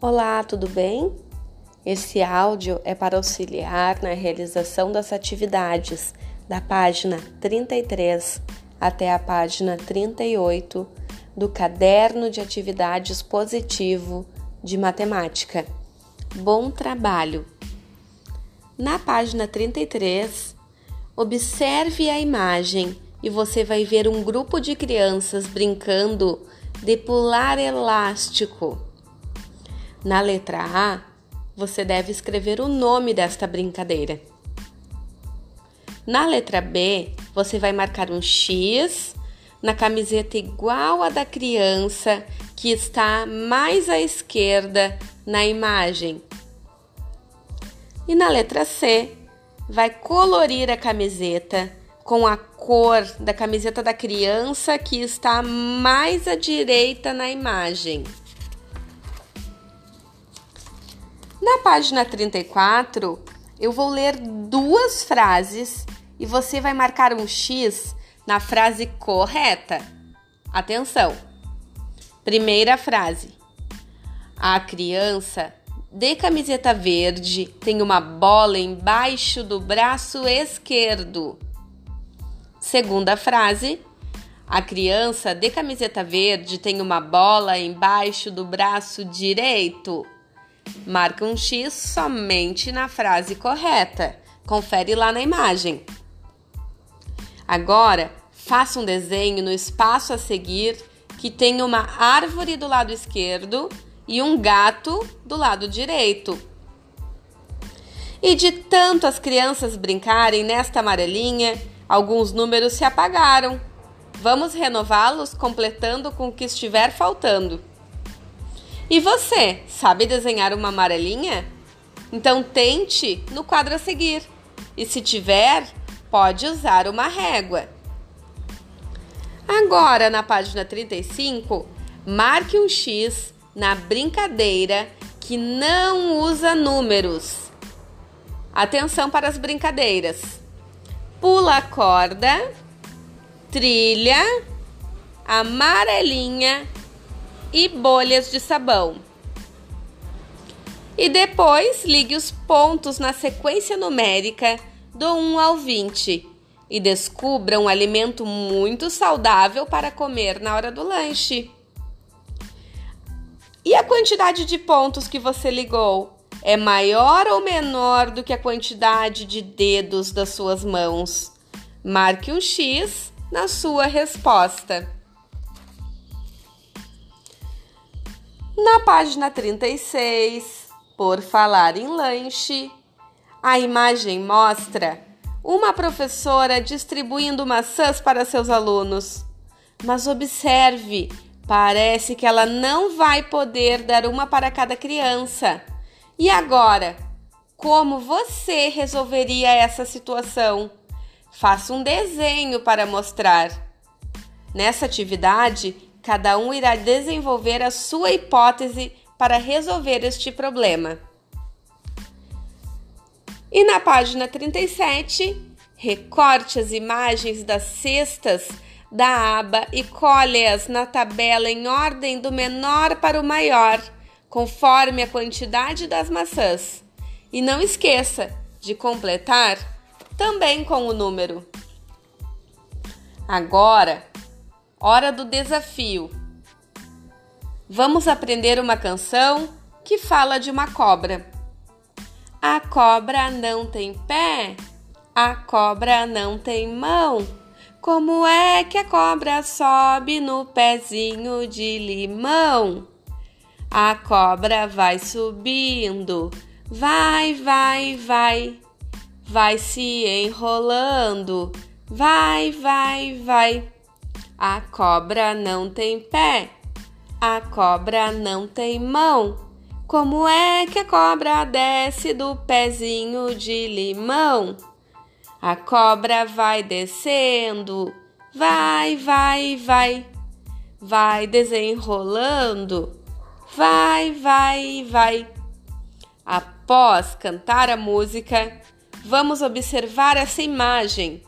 Olá, tudo bem? Esse áudio é para auxiliar na realização das atividades da página 33 até a página 38 do Caderno de Atividades Positivo de Matemática. Bom trabalho! Na página 33, observe a imagem e você vai ver um grupo de crianças brincando de pular elástico. Na letra A, você deve escrever o nome desta brincadeira. Na letra B, você vai marcar um X na camiseta igual a da criança que está mais à esquerda na imagem. E na letra C, vai colorir a camiseta com a cor da camiseta da criança que está mais à direita na imagem. Na página 34, eu vou ler duas frases e você vai marcar um X na frase correta. Atenção! Primeira frase: A criança de camiseta verde tem uma bola embaixo do braço esquerdo. Segunda frase: A criança de camiseta verde tem uma bola embaixo do braço direito. Marca um X somente na frase correta. Confere lá na imagem. Agora, faça um desenho no espaço a seguir que tem uma árvore do lado esquerdo e um gato do lado direito. E de tanto as crianças brincarem nesta amarelinha, Alguns números se apagaram. Vamos renová-los completando com o que estiver faltando. E você, sabe desenhar uma amarelinha? Então tente no quadro a seguir. E se tiver, pode usar uma régua. Agora, na página 35, marque um X na brincadeira que não usa números. Atenção para as brincadeiras pula corda, trilha, amarelinha e bolhas de sabão. E depois ligue os pontos na sequência numérica do 1 ao 20 e descubra um alimento muito saudável para comer na hora do lanche. E a quantidade de pontos que você ligou? é maior ou menor do que a quantidade de dedos das suas mãos? Marque um X na sua resposta. Na página 36, por falar em lanche, a imagem mostra uma professora distribuindo maçãs para seus alunos. Mas observe, parece que ela não vai poder dar uma para cada criança. E agora, como você resolveria essa situação? Faça um desenho para mostrar. Nessa atividade, cada um irá desenvolver a sua hipótese para resolver este problema. E na página 37, recorte as imagens das cestas da aba e colhe-as na tabela em ordem do menor para o maior conforme a quantidade das maçãs. E não esqueça de completar também com o número. Agora, hora do desafio. Vamos aprender uma canção que fala de uma cobra. A cobra não tem pé, a cobra não tem mão. Como é que a cobra sobe no pezinho de limão? A cobra vai subindo, vai, vai, vai, vai se enrolando, vai, vai, vai. A cobra não tem pé, a cobra não tem mão. Como é que a cobra desce do pezinho de limão? A cobra vai descendo, vai, vai, vai, vai desenrolando vai, vai, vai. Após cantar a música, vamos observar essa imagem.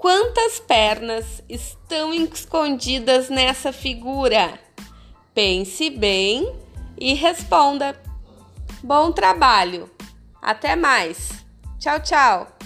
Quantas pernas estão escondidas nessa figura? Pense bem e responda. Bom trabalho! Até mais! Tchau, tchau!